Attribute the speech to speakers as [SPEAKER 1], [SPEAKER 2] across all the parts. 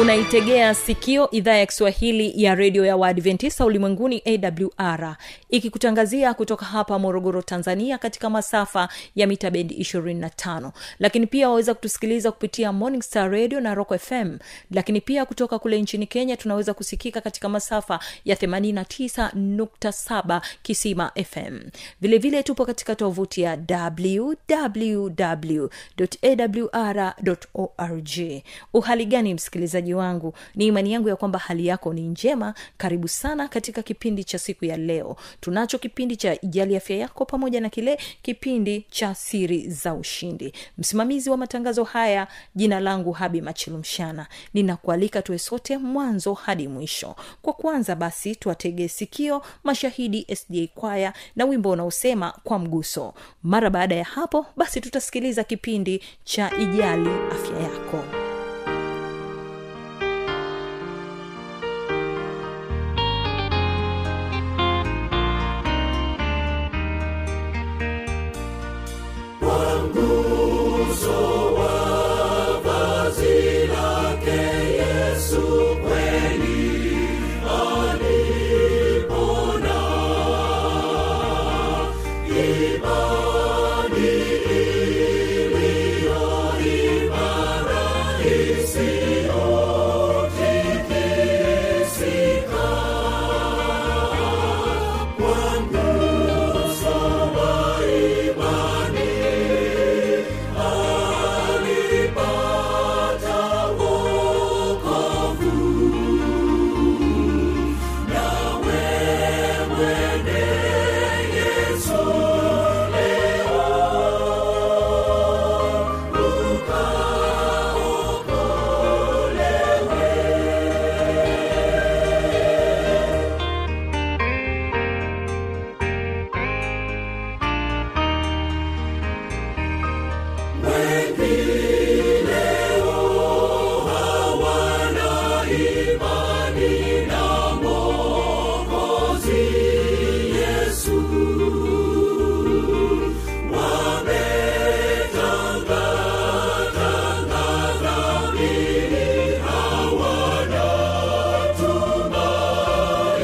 [SPEAKER 1] unaitegea sikio idhaa ya kiswahili ya redio ya waadventista ulimwenguni awr ikikutangazia kutoka hapa morogoro tanzania katika masafa ya mita bendi 25 lakini pia waweza kutusikiliza kupitia morning star radio na rock fm lakini pia kutoka kule nchini kenya tunaweza kusikika katika masafa ya 89.7 kisima fm vilevile vile tupo katika tovuti ya www.awr.org uhali gani msikilizaji wangu. Ni imani yangu ya kwamba hali yako ni njema. Karibu sana katika kipindi cha siku ya leo. Tunacho kipindi cha ijali afya yako pamoja na kile kipindi cha siri za ushindi. Msimamizi wa matangazo haya jina langu habi machilumshana. Ninakualika tuwe sote mwanzo hadi mwisho. Kwa kwanza basi tuwatege sikio mashahidi sda kwaya na wimbo unaosema kwa mguso. Mara baada ya hapo basi tutasikiliza kipindi cha ijali afya yako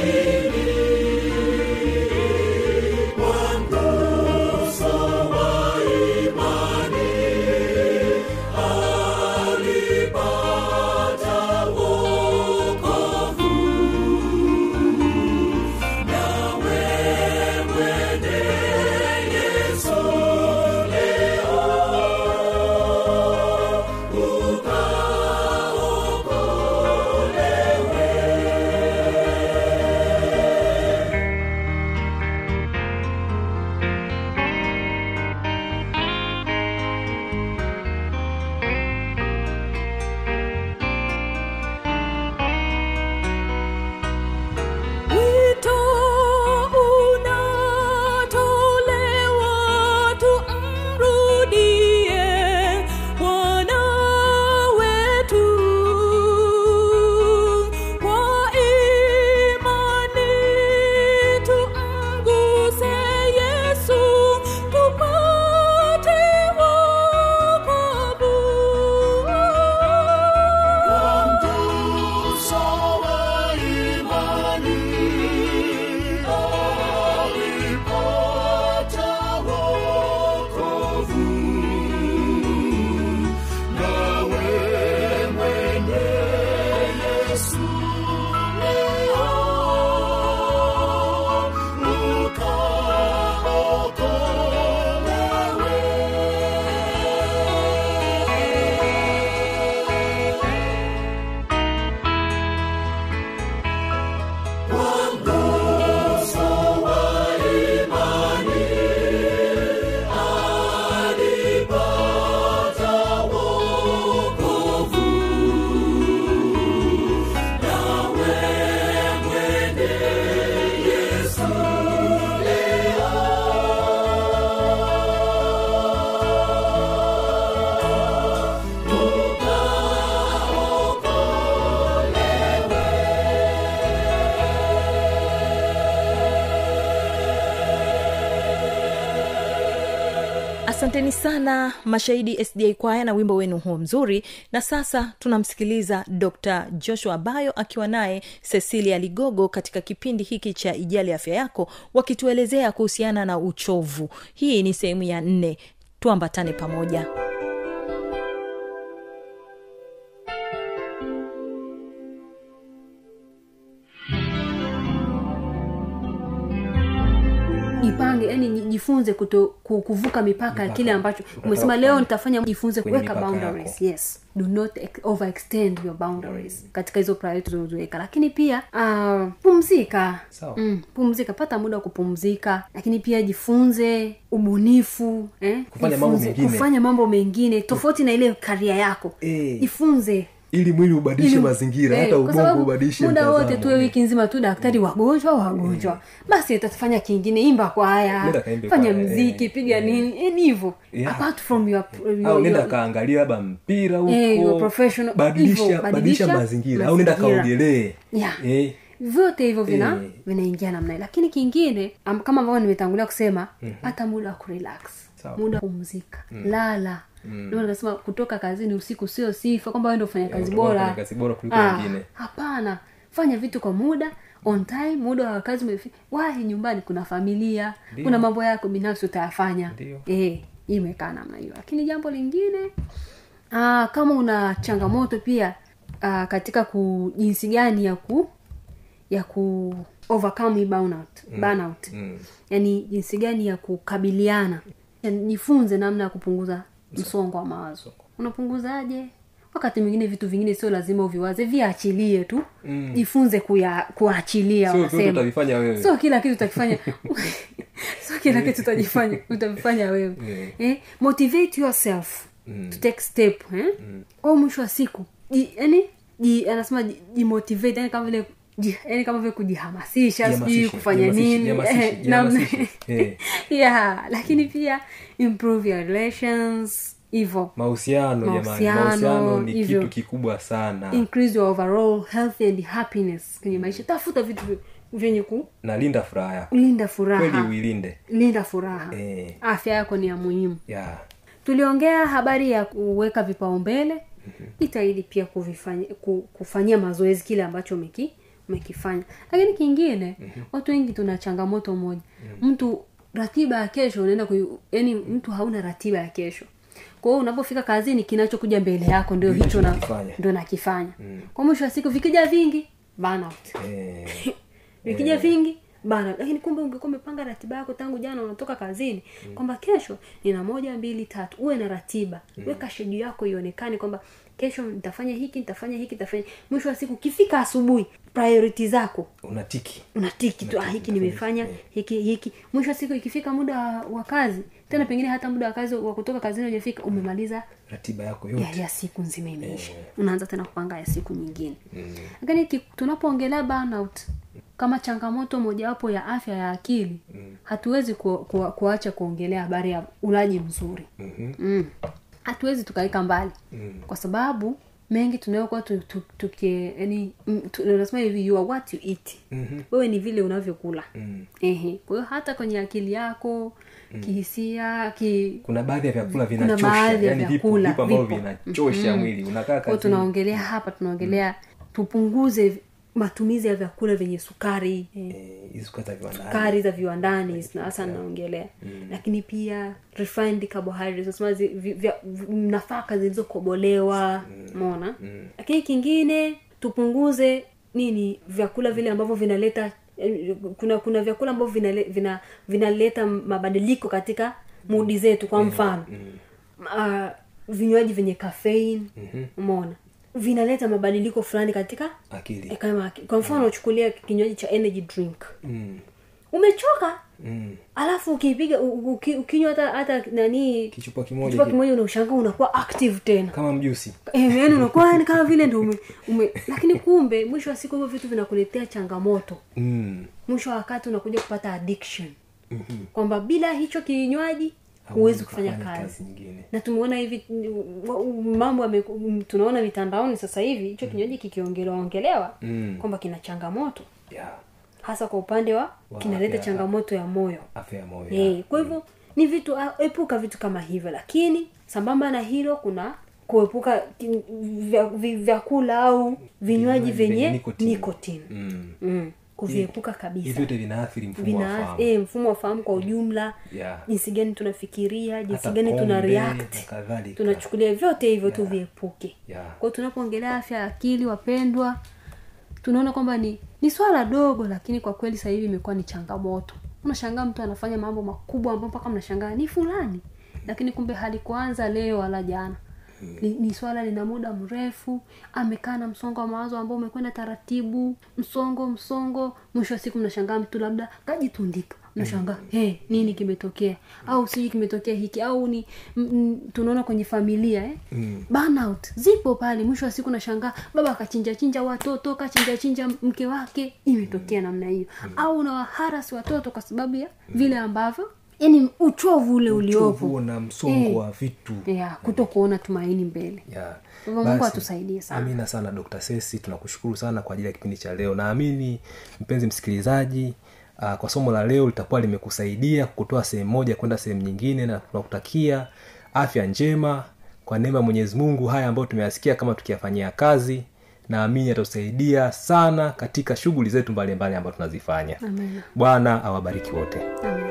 [SPEAKER 1] Amen. Mashahidi sda kwaya na wimbo wenu huo mzuri. Na sasa tunamsikiliza dr joshua bayo akiwa naye cecilia ligogo katika kipindi hiki cha ijali afya yako wakituelezea kuhusiana na uchovu. Hii ni sehemu ya nne. Tuambatane pamoja
[SPEAKER 2] jipange yani jifunze kuto, kuvuka mipaka ya kile ambacho umesema leo nitafanya jifunze kuweka boundaries
[SPEAKER 3] yako.
[SPEAKER 2] yes do not overextend your boundaries katika hizo priority ulizoziweka lakini pia uh, pumzika
[SPEAKER 3] so.
[SPEAKER 2] mm, pumzika pata muda wa kupumzika lakini pia jifunze ubunifu eh?
[SPEAKER 3] Kufanya mambo mengine.
[SPEAKER 2] kufanya mambo mengine tofauti na ile karia yako
[SPEAKER 3] Eh.
[SPEAKER 2] jifunze
[SPEAKER 3] ili mwili ubadilishe
[SPEAKER 2] ili-
[SPEAKER 3] mazingira
[SPEAKER 2] eh,
[SPEAKER 3] hata ubongo ubadilishe
[SPEAKER 2] muda wote tuwe wiki nzima tu daktari wagonjwa wagonjwa. Basi utafanya kingine imba kwaya fanya mziki
[SPEAKER 3] eh,
[SPEAKER 2] piga nini yani hivyo.
[SPEAKER 3] Yeah.
[SPEAKER 2] apart from your, your,
[SPEAKER 3] au nenda kaangalia labda mpira huko.
[SPEAKER 2] Eh,
[SPEAKER 3] badilisha badilisha
[SPEAKER 2] badilisha
[SPEAKER 3] mazingira. Au nenda kaogelee.
[SPEAKER 2] Yeah.
[SPEAKER 3] eh,
[SPEAKER 2] vyote hivyo vina
[SPEAKER 3] e.
[SPEAKER 2] vinaingia namna lakini kingine am, kama ambavyo nimetangulia kusema hata muda wa kurelax. Muda wa kupumzika. Lala ndio nasema kutoka kazini usiku sio sifa kwamba wewe ndio ufanya kazi bora
[SPEAKER 3] kazi bora kuliko
[SPEAKER 2] Ah, hapana fanya vitu kwa muda on time muda wa kazi umefika wahi nyumbani kuna familia
[SPEAKER 3] Ndio.
[SPEAKER 2] kuna mambo yako binafsi utayafanya eh, imekaa namna hiyo lakini jambo lingine aa, kama una changamoto pia aa, katika ku jinsi gani ya ku ya ku overcome burnout, mm. burnout.
[SPEAKER 3] mm.
[SPEAKER 2] yaani jinsi gani ya kukabiliana jifunze namna ya kupunguza msongo. Wa mawazo. Unapunguzaje? Wakati mwingine vitu vingine sio lazima uviwaze viachilie tu.
[SPEAKER 3] Mm.
[SPEAKER 2] jifunze kuya, kuachilia
[SPEAKER 3] sio
[SPEAKER 2] kila kitu utakifanya. Sio kila kitu utajifanya utavifanya wewe.
[SPEAKER 3] Yeah.
[SPEAKER 2] eh? motivate yourself to take step eh? au mwisho wa siku yani anasema ji- jimotivate yani kama vile yani kama vile kujihamasisha sijui kufanya nini yeah lakini pia improve your relations hivo.
[SPEAKER 3] Mahusiano
[SPEAKER 2] Mahusiano,
[SPEAKER 3] ni
[SPEAKER 2] hivyo.
[SPEAKER 3] kitu kikubwa sana.
[SPEAKER 2] Increase your overall health and happiness kwenye maisha. Tafuta vitu vyenye ku
[SPEAKER 3] na linda furaha. Yako linda
[SPEAKER 2] furaha.
[SPEAKER 3] Uilinde.
[SPEAKER 2] Linda furaha.
[SPEAKER 3] Eh.
[SPEAKER 2] afya yako ni ya muhimu.
[SPEAKER 3] Yeah.
[SPEAKER 2] tuliongea habari ya kuweka vipaumbele. Itaidi pia kuvifanya, ku, kufanyia mazoezi kile ambacho umeki umekifanya. Lakini kingine watu wengi tuna changamoto moja. Mtu ratiba ya kesho unaenda yani mtu hauna ratiba ya kesho. Kwa hiyo unapofika kazini kinachokuja mbele yako ndio hicho na- nakifanya. Kwa mwisho wa siku vikija vingi burnout
[SPEAKER 3] eh.
[SPEAKER 2] vikija vingi bana lakini kumbe ungekuwa umepanga ratiba yako tangu jana unatoka kazini kwamba kesho nina moja mbili tatu uwe na ratiba. Weka shedu yako ionekane kwamba kesho nitafanya hiki nitafanya hiki nitafanya mwisho wa siku ukifika asubuhi priority zako.
[SPEAKER 3] Unatiki.
[SPEAKER 2] Unatiki tu ah, hiki nimefanya hiki. hiki mwisho wa siku ikifika muda wa, kazi tena pengine hata muda wa kazi wa kutoka kazini ujafika umemaliza
[SPEAKER 3] ratiba yako yote.
[SPEAKER 2] ya siku nzima imeisha. Unaanza tena kupanga ya siku nyingine. Lakini ki- tunapoongelea burnout kama changamoto mojawapo ya afya ya akili hatuwezi ku, ku, kuacha kuongelea habari ya ulaji mzuri. Mm. Hatuwezi tukaweka mbali. Kwa sababu mengi tunayokuwa tu- tu- tuki yani mm, unasema hivi you are what you eat. Wewe ni vile unavyokula. Ehe. kwa hiyo hata kwenye akili yako kihisia ki,
[SPEAKER 3] kuna baadhi ya vyakula vinachosha ambavyo vinachosha mwili. Unakaa
[SPEAKER 2] tunaongelea hapa tunaongelea tupunguze matumizi ya vyakula vyenye sukari eh,
[SPEAKER 3] sukari za viwandani.
[SPEAKER 2] hasa naongelea. Lakini pia refined carbohydrates vi- vi- nafaka zilizokobolewa mona lakini kingine tupunguze nini vyakula vile ambavyo vinaleta kuna kuna vyakula ambavyo vinale- vina- vinaleta mabadiliko katika mudi zetu kwa mfano. Uh, vinywaji vyenye caffeine umeona vinaleta mabadiliko fulani katika
[SPEAKER 3] akili.
[SPEAKER 2] kama kwa mfano uchukulia kinywaji cha energy drink.
[SPEAKER 3] Mm.
[SPEAKER 2] umechoka?
[SPEAKER 3] Mm.
[SPEAKER 2] alafu ukipiga ukinywa hata hata nani
[SPEAKER 3] kichupa kimoja
[SPEAKER 2] kichupa kimoja unaushangaa unakuwa active tena.
[SPEAKER 3] Kama mjusi.
[SPEAKER 2] Eh, yani unakuwa yani kama vile ndio ume, ume lakini kumbe mwisho wa siku hivyo vitu vinakuletea changamoto.
[SPEAKER 3] Mm.
[SPEAKER 2] mwisho wa wakati unakuja kupata addiction. Kwamba bila hicho kinywaji huwezi kufanya kazi
[SPEAKER 3] nyingine
[SPEAKER 2] na tumeona hivi mm, mambo mm, tunaona mitandaoni sasa hivi hicho kinywaji kikiongelewa ongelewa
[SPEAKER 3] Mm.
[SPEAKER 2] kwamba kina changamoto
[SPEAKER 3] yeah.
[SPEAKER 2] hasa kwa upande wa kinaleta changamoto ya moyo
[SPEAKER 3] afya ya moyo
[SPEAKER 2] Eh, kwa hivyo ni vitu epuka vitu kama hivyo lakini sambamba na hilo kuna kuepuka vyakula vya- au vinywaji vyenye
[SPEAKER 3] nikotini.
[SPEAKER 2] nikotini
[SPEAKER 3] mm.
[SPEAKER 2] mm. Kuviepuka kabisa.
[SPEAKER 3] Vyote vinaathiri mfumo wa
[SPEAKER 2] vina
[SPEAKER 3] fahamu.
[SPEAKER 2] eh, mfumo wa fahamu kwa ujumla
[SPEAKER 3] Yeah.
[SPEAKER 2] jinsi gani tunafikiria jinsi gani tuna react. tunachukulia vyote hivyo tuviepuke
[SPEAKER 3] Yeah.
[SPEAKER 2] kwao tunapoongelea afya ya akili wapendwa tunaona kwamba ni ni swala dogo lakini kwa kweli sasa hivi imekuwa ni changamoto. Unashangaa mtu anafanya mambo makubwa ambayo mpaka mnashangaa ni fulani. Lakini kumbe halikuanza leo wala jana ni, ni swala lina muda mrefu. Amekaa na msongo wa mawazo ambao umekwenda taratibu. Msongo msongo. Mwisho wa siku mnashangaa mtu labda kajitundika mnashangaa hey, nini kimetokea? Au sijui kimetokea hiki. Au ni tunaona kwenye familia eh? mm. burnout zipo pale. Mwisho wa siku nashangaa baba akachinjachinja watoto kachinjachinja mke wake. Imetokea namna hiyo. Au unawaharasi watoto kwa sababu ya vile ambavyo yani uchovu ule uliopo.
[SPEAKER 3] na msongo
[SPEAKER 2] Eh.
[SPEAKER 3] wa vitu.
[SPEAKER 2] Yeah, kuto kuona tumaini mbele.
[SPEAKER 3] Yeah.
[SPEAKER 2] mungu atusaidie sana.
[SPEAKER 3] amina sana dr sesi. Tunakushukuru sana kwa ajili ya kipindi cha leo. Naamini mpenzi msikilizaji uh, kwa somo la leo litakuwa limekusaidia kutoa sehemu moja kwenda sehemu nyingine na tunakutakia afya njema kwa neema ya mwenyezi mungu. Haya ambayo tumeyasikia kama tukiyafanyia kazi naamini yatatusaidia sana katika shughuli zetu mbalimbali ambazo tunazifanya. Bwana awabariki wote.
[SPEAKER 2] Amen.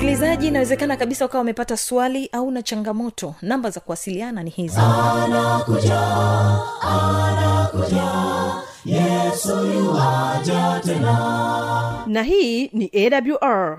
[SPEAKER 1] Msikilizaji inawezekana kabisa ukawa umepata swali au na changamoto. Namba za kuwasiliana ni hizo
[SPEAKER 4] anakuja anakuja. Yesu tena.
[SPEAKER 5] Na hii ni awr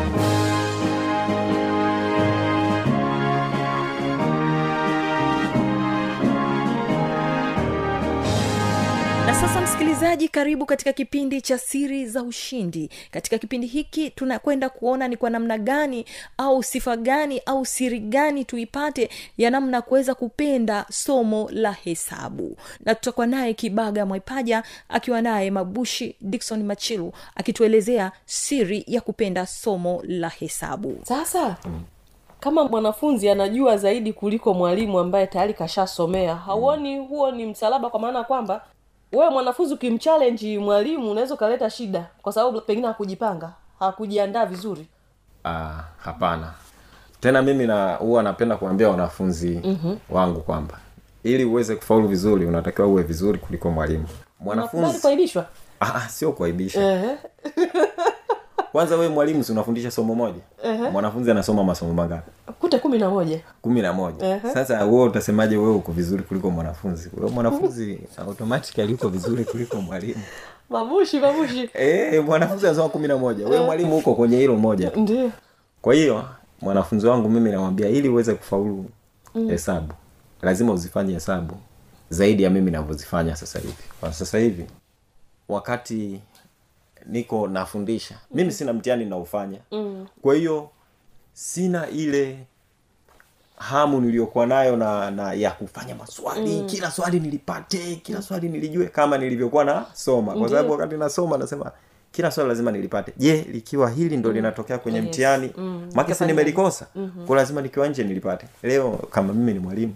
[SPEAKER 1] sasa msikilizaji karibu katika kipindi cha siri za ushindi. Katika kipindi hiki tunakwenda kuona ni kwa namna gani au sifa gani au siri gani tuipate ya namna kuweza kupenda somo la hesabu. Na tutakuwa naye kibaga mwaipaja akiwa naye mabushi dikson machilu akituelezea siri ya kupenda somo la hesabu.
[SPEAKER 5] Sasa kama mwanafunzi anajua zaidi kuliko mwalimu ambaye tayari kashasomea hauoni huo ni msalaba kwa maana kwamba wewe mwanafunzi ukimchalenji mwalimu unaweza ukaleta shida kwa sababu pengine hakujipanga hakujiandaa vizuri.
[SPEAKER 6] Ah, hapana. Tena mimi na huwa napenda kuambia wanafunzi mm-hmm. wangu kwamba ili uweze kufaulu vizuri unatakiwa uwe vizuri kuliko mwalimu. Mwanafunzi
[SPEAKER 5] kuaibishwa?
[SPEAKER 6] Ah, ah, sio kuaibisha. kwanza wewe mwalimu si unafundisha somo moja? Mwanafunzi anasoma masomo mangapi?
[SPEAKER 5] Kute kumi na moja.
[SPEAKER 6] Kumi na moja.
[SPEAKER 5] Ehe.
[SPEAKER 6] sasa wewe utasemaje wewe uko vizuri kuliko mwanafunzi? Wewe mwanafunzi automatikali uko vizuri kuliko mwalimu.
[SPEAKER 5] Mabushi mabushi
[SPEAKER 6] e, mwanafunzi anasoma kumi na moja. Wewe mwalimu uko kwenye hilo moja
[SPEAKER 5] ndio.
[SPEAKER 6] Kwa hiyo mwanafunzi wangu mimi namwambia ili uweze kufaulu hesabu lazima uzifanye hesabu zaidi ya mimi navyozifanya sasa hivi. Kwa sasa hivi wakati niko nafundisha. Mimi sina mtihani naufanya mm. kwa hiyo sina ile hamu niliyokuwa nayo na, na ya kufanya maswali. Mm. kila swali nilipate kila swali nilijue kama nilivyokuwa nasoma. Kwa sababu wakati nasoma nasema kila swali lazima nilipate. Je likiwa hili ndo linatokea kwenye
[SPEAKER 5] Yes.
[SPEAKER 6] mtihani?
[SPEAKER 5] Mm.
[SPEAKER 6] make si nimelikosa. Ko lazima nikiwa nje nilipate. Leo kama mimi ni mwalimu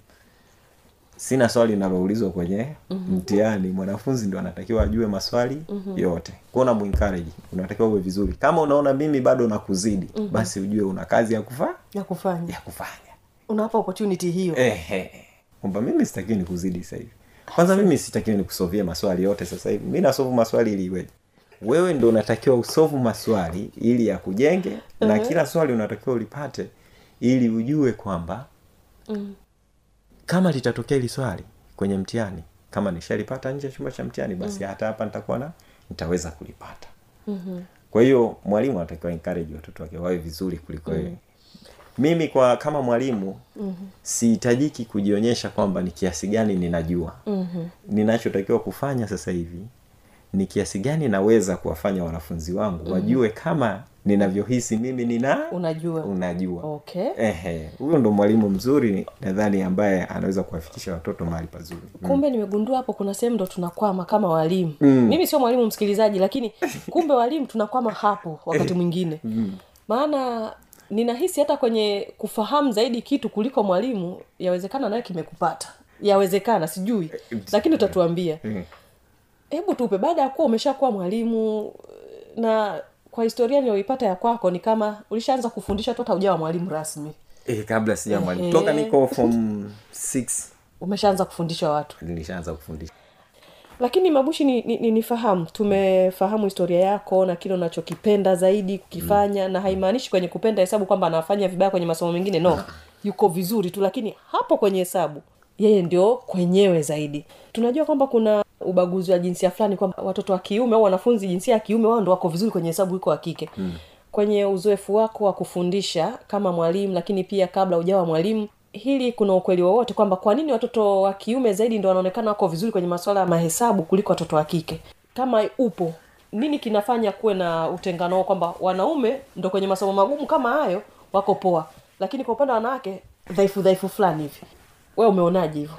[SPEAKER 6] sina swali linaloulizwa kwenye mtihani. Mwanafunzi ndo anatakiwa ajue maswali yote. Kuona muencourage unatakiwa uwe vizuri. Kama unaona mimi bado nakuzidi basi ujue una kazi ya kufa
[SPEAKER 5] ya kufanya.
[SPEAKER 6] ya kufanya.
[SPEAKER 5] Unawapa opportunity hiyo.
[SPEAKER 6] Ehe. Kwamba mimi sitakiwi nikuzidi sasa hivi. Kwanza mimi sitakiwi nikusovie maswali yote sasa hivi. Mi nasovu maswali ili iweje? Wewe ndo unatakiwa usovu maswali ili ya kujenge na kila swali unatakiwa ulipate ili ujue kwamba kama litatokea hili swali kwenye mtihani kama nishalipata nje ya chumba cha mtihani basi hata hapa nitakuwa na nitaweza kulipata. Kwa hiyo mwalimu anatakiwa encourage watoto wake wawe vizuri kuliko yeye. Mimi kwa kama mwalimu mm-hmm. sihitajiki kujionyesha kwamba ni kiasi gani ninajua. Mm-hmm. ninachotakiwa kufanya sasa hivi ni kiasi gani naweza kuwafanya wanafunzi wangu mm-hmm. wajue kama ninavyohisi mimi nina
[SPEAKER 5] unajua.
[SPEAKER 6] unajua.
[SPEAKER 5] Okay.
[SPEAKER 6] Ehe. Huyo ndo mwalimu mzuri nadhani ambaye anaweza kuwafikisha watoto mahali pazuri.
[SPEAKER 5] Kumbe nimegundua hapo kuna sehemu ndo tunakwama kama walimu. Mm. mimi sio mwalimu msikilizaji lakini kumbe walimu tunakwama hapo wakati mwingine. Mm. maana ninahisi hata kwenye kufahamu zaidi kitu kuliko mwalimu yawezekana nawe kimekupata. Yawezekana sijui. Lakini utatuambia hebu tupe baada ya kuwa umeshakuwa mwalimu na kwa historia niliyoipata ya kwako ni kama ulishaanza kufundisha tu hata ujawa mwalimu rasmi.
[SPEAKER 6] E, kabla sija mwalimu. Toka niko form 6
[SPEAKER 5] umeshaanza kufundisha watu.
[SPEAKER 6] Nilishaanza kufundisha.
[SPEAKER 5] Lakini mabushi ni, ni, ni nifahamu tumefahamu historia yako na kile unachokipenda zaidi kukifanya mm. na haimaanishi kwenye kupenda hesabu kwamba anafanya vibaya kwenye masomo mengine. No yuko vizuri tu lakini hapo kwenye hesabu yeye ndio kwenyewe zaidi. Tunajua kwamba kuna ubaguzi wa jinsia fulani kwamba watoto wa kiume au wanafunzi jinsia ya kiume wao ndo wako vizuri kwenye hesabu iko wa kike. Mm. kwenye uzoefu wako wa kufundisha kama mwalimu lakini pia kabla ujawa mwalimu hili kuna ukweli wowote kwamba kwa nini watoto wa kiume zaidi ndo wanaonekana wako vizuri kwenye masuala ya mahesabu kuliko watoto wa kike? Kama upo nini kinafanya kuwe na utengano kwamba wanaume ndo kwenye masomo magumu kama hayo wako poa lakini kwa upande wa wanawake dhaifu dhaifu fulani hivi? We umeonaje hivyo?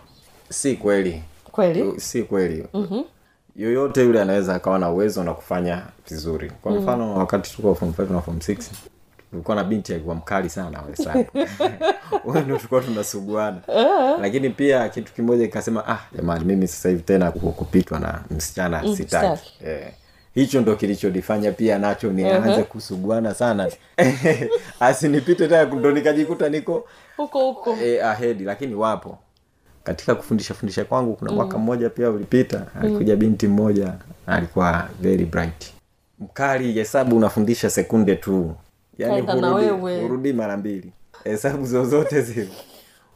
[SPEAKER 6] Si kweli
[SPEAKER 5] kweli?
[SPEAKER 6] Si kweli. Mm-hmm. yoyote yule anaweza akawa na uwezo na kufanya vizuri. Kwa mfano mm. wakati tuko form five na form six tulikuwa na binti alikuwa mkali sana wa ndio tulikuwa tunasuguana lakini pia kitu kimoja ikasema ah jamani mimi sasa hivi tena kupitwa na msichana
[SPEAKER 5] Mm,
[SPEAKER 6] sitaki. eh. hicho ndo kilichonifanya pia nacho nianze kusuguana sana. Asinipite tena ndo nikajikuta niko
[SPEAKER 5] huko huko.
[SPEAKER 6] Eh, ahedi lakini wapo katika kufundisha fundisha kwangu kuna mwaka mmoja pia ulipita alikuja binti mmoja alikuwa very bright. Mkali hesabu unafundisha sekunde tu. Yani hurudi, hurudi mara mbili. Hesabu zozote zile.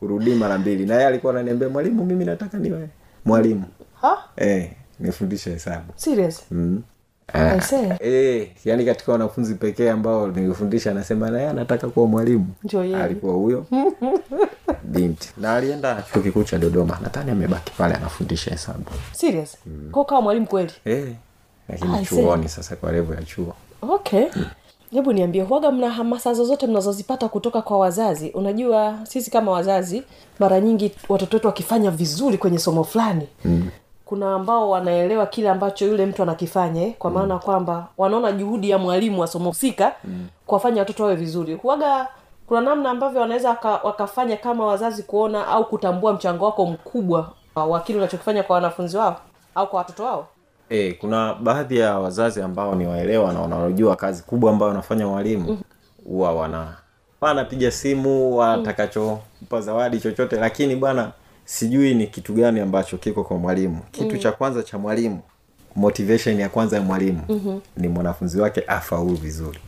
[SPEAKER 6] Hurudi mara mbili. Na yeye alikuwa ananiambia mwalimu mimi nataka niwe mwalimu.
[SPEAKER 5] Ha?
[SPEAKER 6] Eh, nifundishe hesabu.
[SPEAKER 5] Serious?
[SPEAKER 6] Mm.
[SPEAKER 5] Say.
[SPEAKER 6] Eh, yani katika wanafunzi pekee ambao nilifundisha anasema naye anataka kuwa mwalimu. Alikuwa huyo binti. Na alienda chuo kikuu cha dodoma. Nadhani amebaki pale anafundisha hesabu.
[SPEAKER 5] Serious? Mm. kama mwalimu kweli?
[SPEAKER 6] Eh, lakini chuoni sasa kwa levo ya chuo.
[SPEAKER 5] Okay. Hebu niambie huaga mna hamasa zozote mnazozipata kutoka kwa wazazi? Unajua sisi kama wazazi mara nyingi watoto wetu wakifanya vizuri kwenye somo fulani mm. Kuna ambao wanaelewa kile ambacho yule mtu anakifanya kwa maana kwamba wanaona juhudi ya mwalimu wa somo husika mm. kuwafanya watoto wawe vizuri. Huaga kuna namna ambavyo wanaweza waka, wakafanya kama wazazi kuona au kutambua mchango wako mkubwa wa kile unachokifanya kwa wanafunzi wao au kwa watoto wao.
[SPEAKER 6] E, kuna baadhi ya wazazi ambao ni waelewa na wanaojua kazi kubwa ambayo wanafanya walimu huwa wana wanapiga simu watakachompa zawadi chochote lakini bwana sijui ni kitu gani ambacho kiko kwa mwalimu. Kitu cha kwanza cha mwalimu motivation ya kwanza ya mwalimu mm-hmm. ni mwanafunzi wake afaulu vizuri.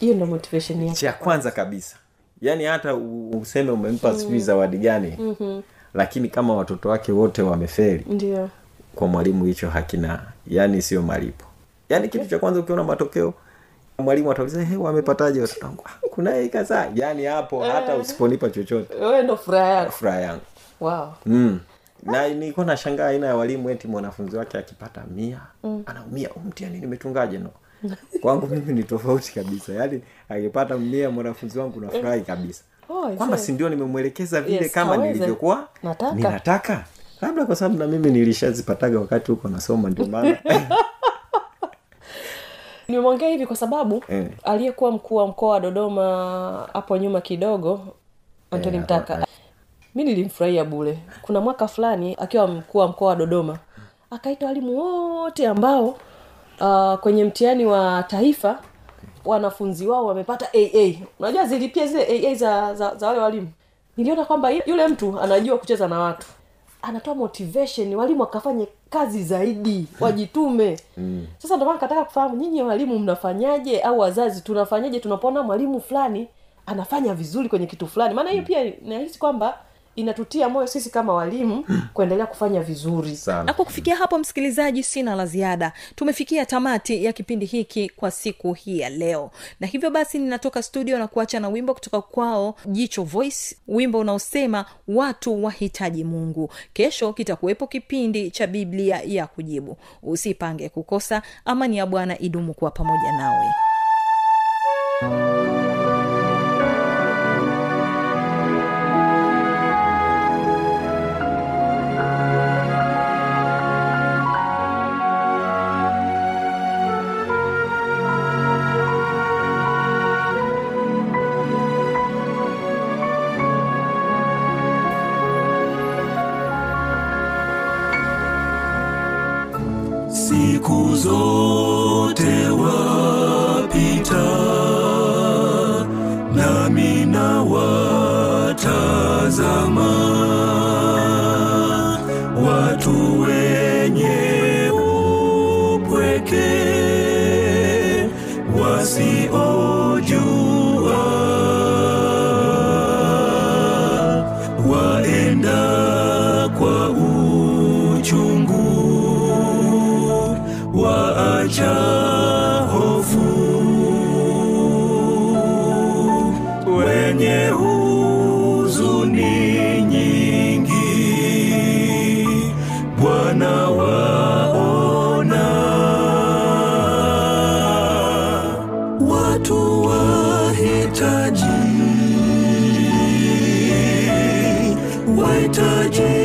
[SPEAKER 5] Hiyo ndo motivation ya
[SPEAKER 6] cha kwanza. kabisa. Yaani hata useme umempa sijui zawadi gani mm-hmm. lakini kama watoto wake wote wameferi
[SPEAKER 5] ndio.
[SPEAKER 6] kwa mwalimu hicho hakina yani sio malipo. Yaani kitu cha kwanza ukiona matokeo mwalimu atauliza he wamepataje watoto wangu? "Ah, kuna hii kadhaa. Yani hapo hata usiponipa chochote.
[SPEAKER 5] Ndo furaha
[SPEAKER 6] yangu
[SPEAKER 5] wow
[SPEAKER 6] mm. na nilikuwa nashangaa aina ya walimu eti mwanafunzi wake akipata mia mm. anaumia mtiani nimetungaje no kwangu mimi ni tofauti kabisa yaani akipata mia mwanafunzi wangu nafurahi kabisa
[SPEAKER 5] Oh,
[SPEAKER 6] kwamba
[SPEAKER 5] see.
[SPEAKER 6] si ndio nimemwelekeza vile
[SPEAKER 5] Yes,
[SPEAKER 6] kama nilivyokuwa
[SPEAKER 5] Nataka.
[SPEAKER 6] ninataka labda kwa sababu na mimi nilishazipataga wakati huko nasoma ndio maana
[SPEAKER 5] nimemwongea hivi kwa sababu
[SPEAKER 6] Eh.
[SPEAKER 5] aliyekuwa mkuu wa mkoa wa dodoma hapo nyuma kidogo antoni
[SPEAKER 6] Eh,
[SPEAKER 5] mtaka. Mi nilimfurahia bule kuna mwaka fulani akiwa mkuu wa mkoa wa dodoma akaita walimu wote ambao uh, kwenye mtihani wa taifa wanafunzi wao wamepata aa unajua zilipia zile aa za, za, za wale walimu? Niliona kwamba yule mtu anajua kucheza na watu.
[SPEAKER 7] Anatoa motivation walimu wakafanye kazi zaidi wajitume. Mm. sasa ndio maana kataka kufahamu nyinyi walimu mnafanyaje au wazazi tunafanyaje tunapoona mwalimu fulani anafanya vizuri kwenye kitu fulani? Maana hiyo pia nahisi kwamba inatutia moyo sisi kama walimu kuendelea kufanya vizuri.
[SPEAKER 1] Na kwa kufikia hapo msikilizaji sina la ziada. Tumefikia tamati ya kipindi hiki kwa siku hii ya leo. Na hivyo basi ninatoka studio na kuacha na wimbo kutoka kwao jicho voice wimbo unaosema watu wahitaji mungu. Kesho kitakuwepo kipindi cha biblia ya kujibu. Usipange kukosa amani ya bwana idumu kuwa pamoja nawe
[SPEAKER 4] siku zote wapita watu wahitaji. Wahitaji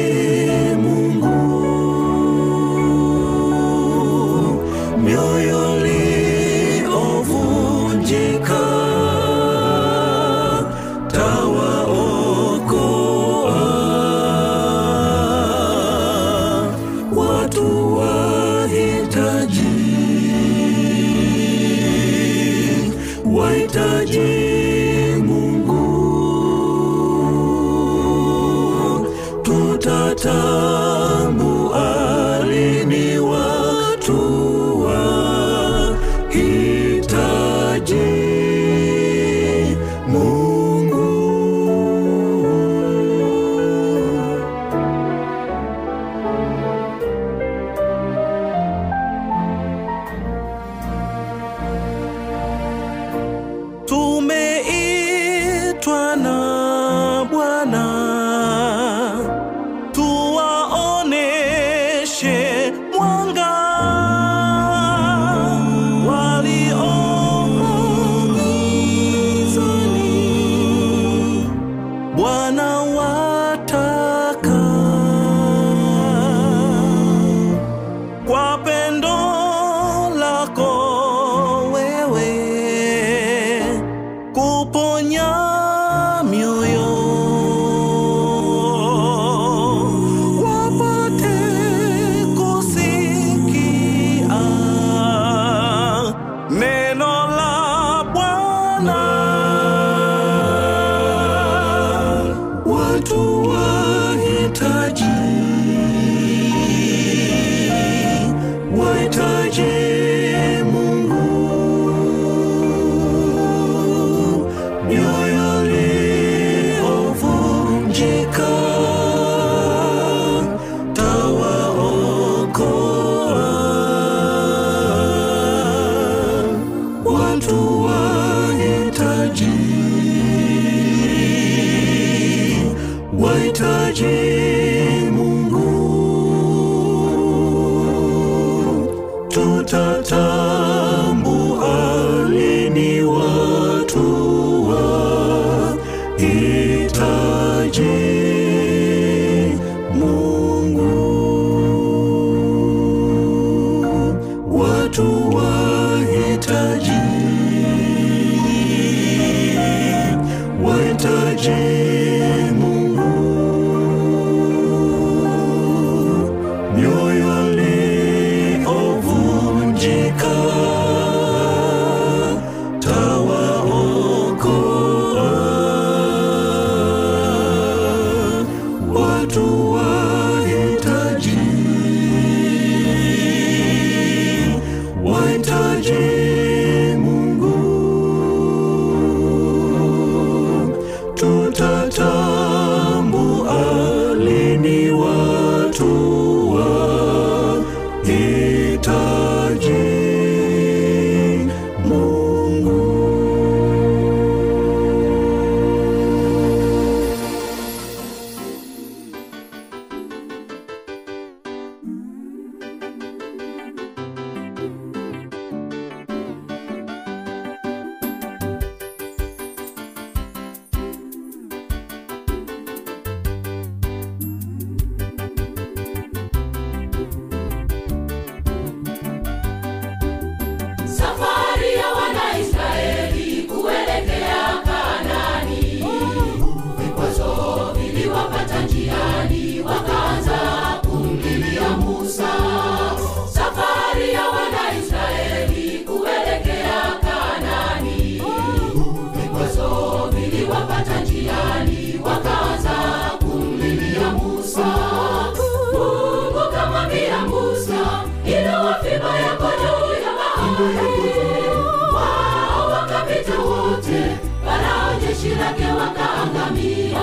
[SPEAKER 4] lake wakaangamia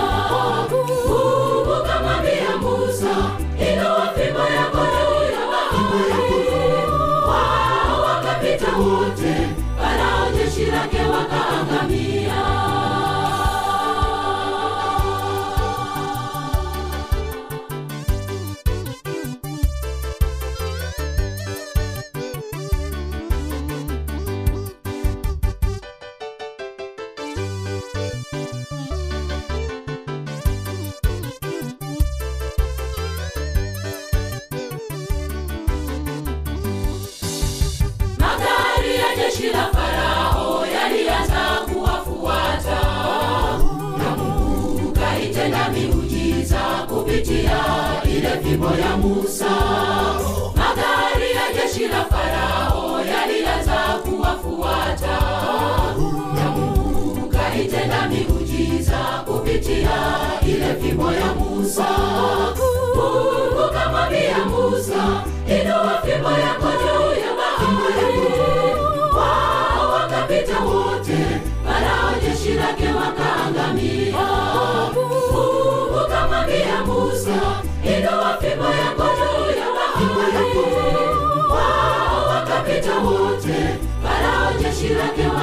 [SPEAKER 4] moja lianza kuwafuata na Mungu kaitenda miujiza kupitia ile fimbo ya Musa. Mungu
[SPEAKER 8] kamwambia Musa, inua fimbo yako juu ya bahari. Wao wakapita wote, Farao jeshi lake wakaangamia. Mungu kamwambia Musa, inua fimbo yako you. love your